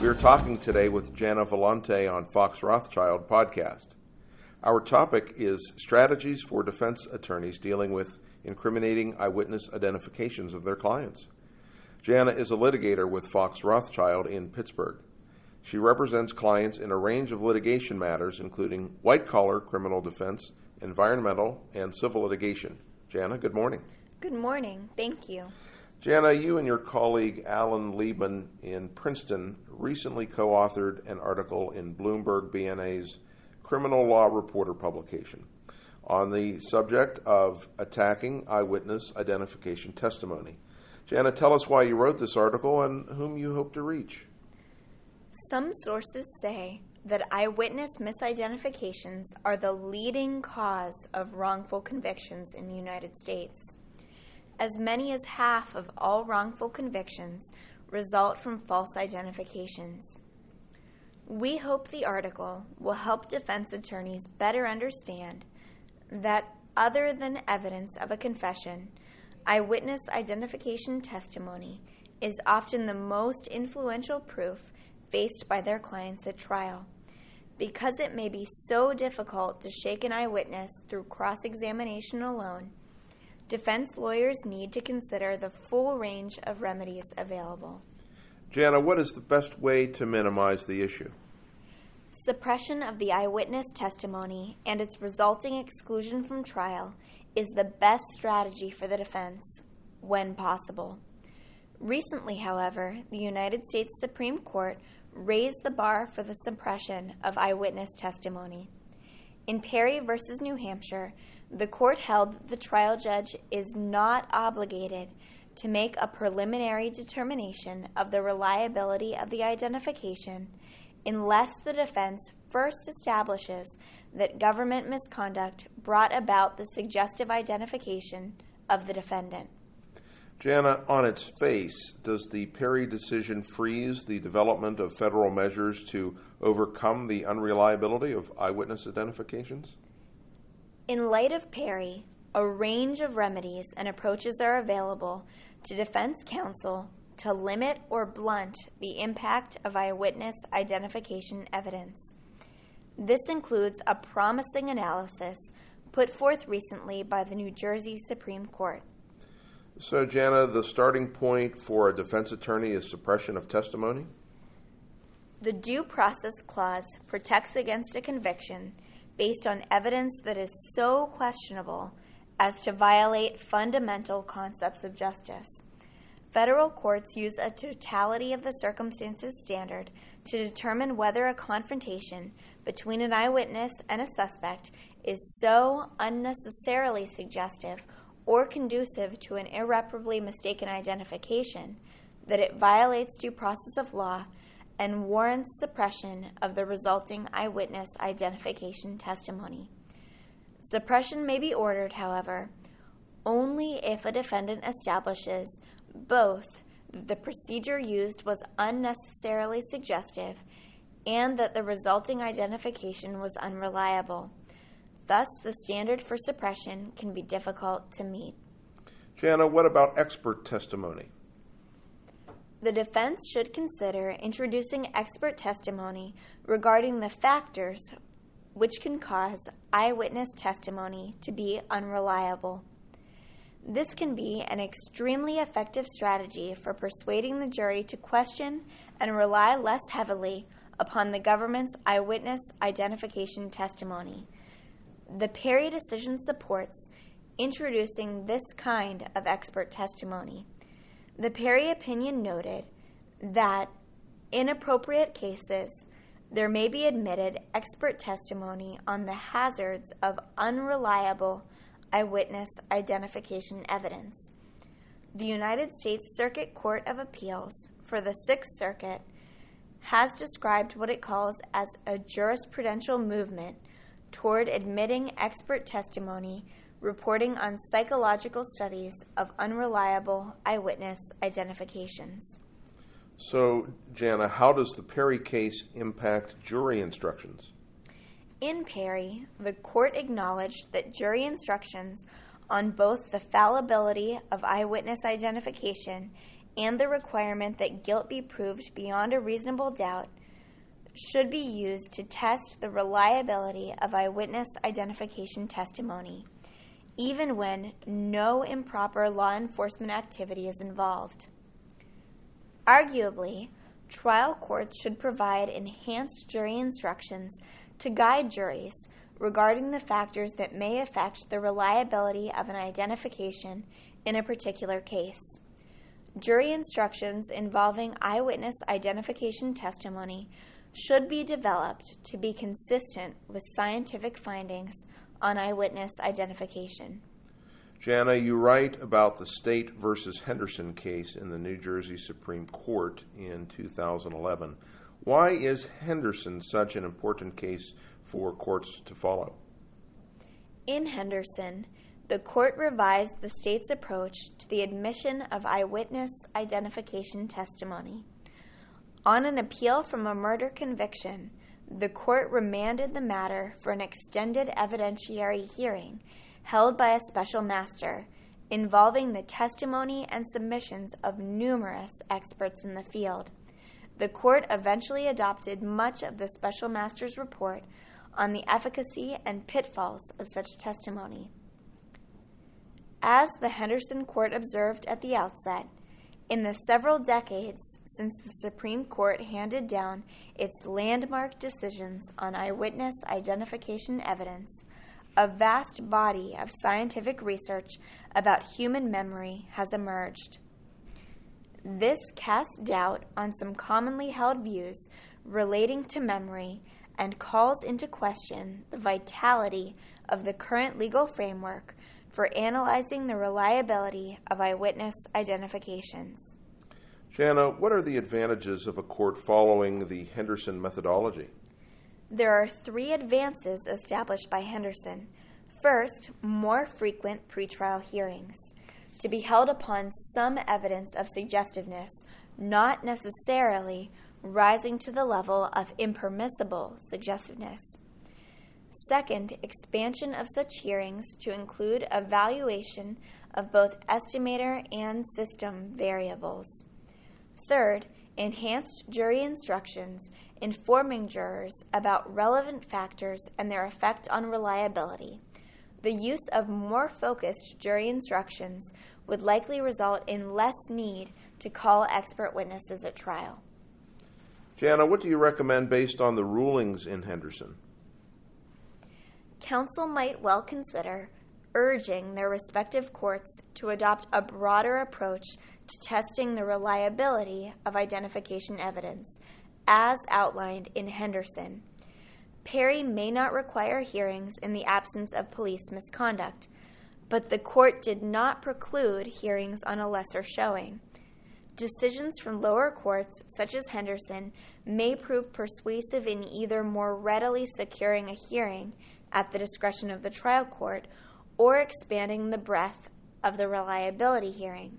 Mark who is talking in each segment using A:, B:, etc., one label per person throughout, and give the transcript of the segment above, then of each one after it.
A: We are talking today with Jana Volante on Fox Rothschild podcast. Our topic is strategies for defense attorneys dealing with incriminating eyewitness identifications of their clients. Jana is a litigator with Fox Rothschild in Pittsburgh. She represents clients in a range of litigation matters, including white collar criminal defense, environmental, and civil litigation. Jana, good morning.
B: Good morning. Thank you.
A: Jana, you and your colleague Alan Liebman in Princeton recently co authored an article in Bloomberg BNA's Criminal Law Reporter publication on the subject of attacking eyewitness identification testimony. Jana, tell us why you wrote this article and whom you hope to reach.
B: Some sources say that eyewitness misidentifications are the leading cause of wrongful convictions in the United States. As many as half of all wrongful convictions result from false identifications. We hope the article will help defense attorneys better understand that, other than evidence of a confession, eyewitness identification testimony is often the most influential proof faced by their clients at trial. Because it may be so difficult to shake an eyewitness through cross examination alone, defense lawyers need to consider the full range of remedies available.
A: Jana, what is the best way to minimize the issue?
B: Suppression of the eyewitness testimony and its resulting exclusion from trial is the best strategy for the defense when possible. Recently, however, the United States Supreme Court raised the bar for the suppression of eyewitness testimony. In Perry v. New Hampshire, the court held that the trial judge is not obligated to make a preliminary determination of the reliability of the identification unless the defense first establishes that government misconduct brought about the suggestive identification of the defendant.
A: Jana, on its face, does the Perry decision freeze the development of federal measures to overcome the unreliability of eyewitness identifications?
B: In light of Perry, a range of remedies and approaches are available to defense counsel to limit or blunt the impact of eyewitness identification evidence. This includes a promising analysis put forth recently by the New Jersey Supreme Court.
A: So, Jana, the starting point for a defense attorney is suppression of testimony?
B: The Due Process Clause protects against a conviction based on evidence that is so questionable as to violate fundamental concepts of justice. Federal courts use a totality of the circumstances standard to determine whether a confrontation between an eyewitness and a suspect is so unnecessarily suggestive or conducive to an irreparably mistaken identification that it violates due process of law and warrants suppression of the resulting eyewitness identification testimony. Suppression may be ordered, however, only if a defendant establishes both that the procedure used was unnecessarily suggestive and that the resulting identification was unreliable. Thus, the standard for suppression can be difficult to meet.
A: Jana, what about expert testimony?
B: The defense should consider introducing expert testimony regarding the factors which can cause eyewitness testimony to be unreliable. This can be an extremely effective strategy for persuading the jury to question and rely less heavily upon the government's eyewitness identification testimony the Perry decision supports introducing this kind of expert testimony. The Perry opinion noted that in appropriate cases, there may be admitted expert testimony on the hazards of unreliable eyewitness identification evidence. The United States Circuit Court of Appeals for the Sixth Circuit has described what it calls as a jurisprudential movement toward admitting expert testimony reporting on psychological studies of unreliable eyewitness identifications.
A: So, Jana, how does the Perry case impact jury instructions?
B: In Perry, the court acknowledged that jury instructions on both the fallibility of eyewitness identification and the requirement that guilt be proved beyond a reasonable doubt should be used to test the reliability of eyewitness identification testimony, even when no improper law enforcement activity is involved. Arguably, trial courts should provide enhanced jury instructions to guide juries regarding the factors that may affect the reliability of an identification in a particular case. Jury instructions involving eyewitness identification testimony should be developed to be consistent with scientific findings on eyewitness identification.
A: Jana, you write about the State versus Henderson case in the New Jersey Supreme Court in 2011. Why is Henderson such an important case for courts to follow?
B: In Henderson, the court revised the state's approach to the admission of eyewitness identification testimony. On an appeal from a murder conviction, the court remanded the matter for an extended evidentiary hearing held by a special master involving the testimony and submissions of numerous experts in the field. The court eventually adopted much of the special master's report on the efficacy and pitfalls of such testimony. As the Henderson court observed at the outset, in the several decades since the Supreme Court handed down its landmark decisions on eyewitness identification evidence, a vast body of scientific research about human memory has emerged. This casts doubt on some commonly held views relating to memory and calls into question the vitality of the current legal framework for analyzing the reliability of eyewitness identifications.
A: Jana, what are the advantages of a court following the Henderson methodology?
B: There are three advances established by Henderson. First, more frequent pretrial hearings, to be held upon some evidence of suggestiveness, not necessarily rising to the level of impermissible suggestiveness. Second, expansion of such hearings to include evaluation of both estimator and system variables. Third, enhanced jury instructions informing jurors about relevant factors and their effect on reliability. The use of more focused jury instructions would likely result in less need to call expert witnesses at trial.
A: Jana, what do you recommend based on the rulings in Henderson?
B: Counsel might well consider urging their respective courts to adopt a broader approach to testing the reliability of identification evidence, as outlined in Henderson. Perry may not require hearings in the absence of police misconduct, but the court did not preclude hearings on a lesser showing. Decisions from lower courts, such as Henderson, may prove persuasive in either more readily securing a hearing at the discretion of the trial court or expanding the breadth of the reliability hearing,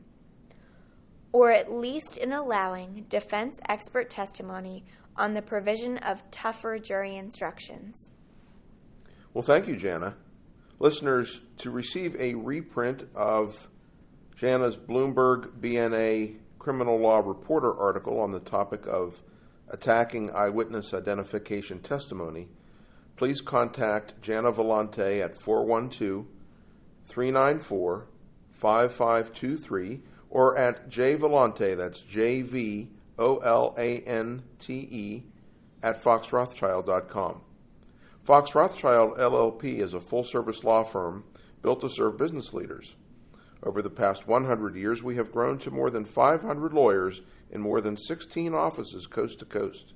B: or at least in allowing defense expert testimony on the provision of tougher jury instructions.
A: Well, thank you, Jana. Listeners, to receive a reprint of Jana's Bloomberg BNA criminal law reporter article on the topic of attacking eyewitness identification testimony, please contact Jana Volante at 412 394 5523 or at J Volante, that's J V O L A N T E, at foxrothschild.com. Fox Rothschild LLP is a full service law firm built to serve business leaders. Over the past 100 years, we have grown to more than 500 lawyers in more than 16 offices coast to coast.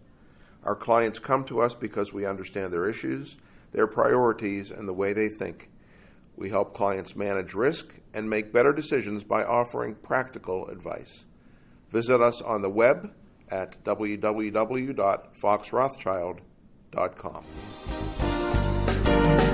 A: Our clients come to us because we understand their issues, their priorities, and the way they think. We help clients manage risk and make better decisions by offering practical advice. Visit us on the web at www.foxrothschild.com.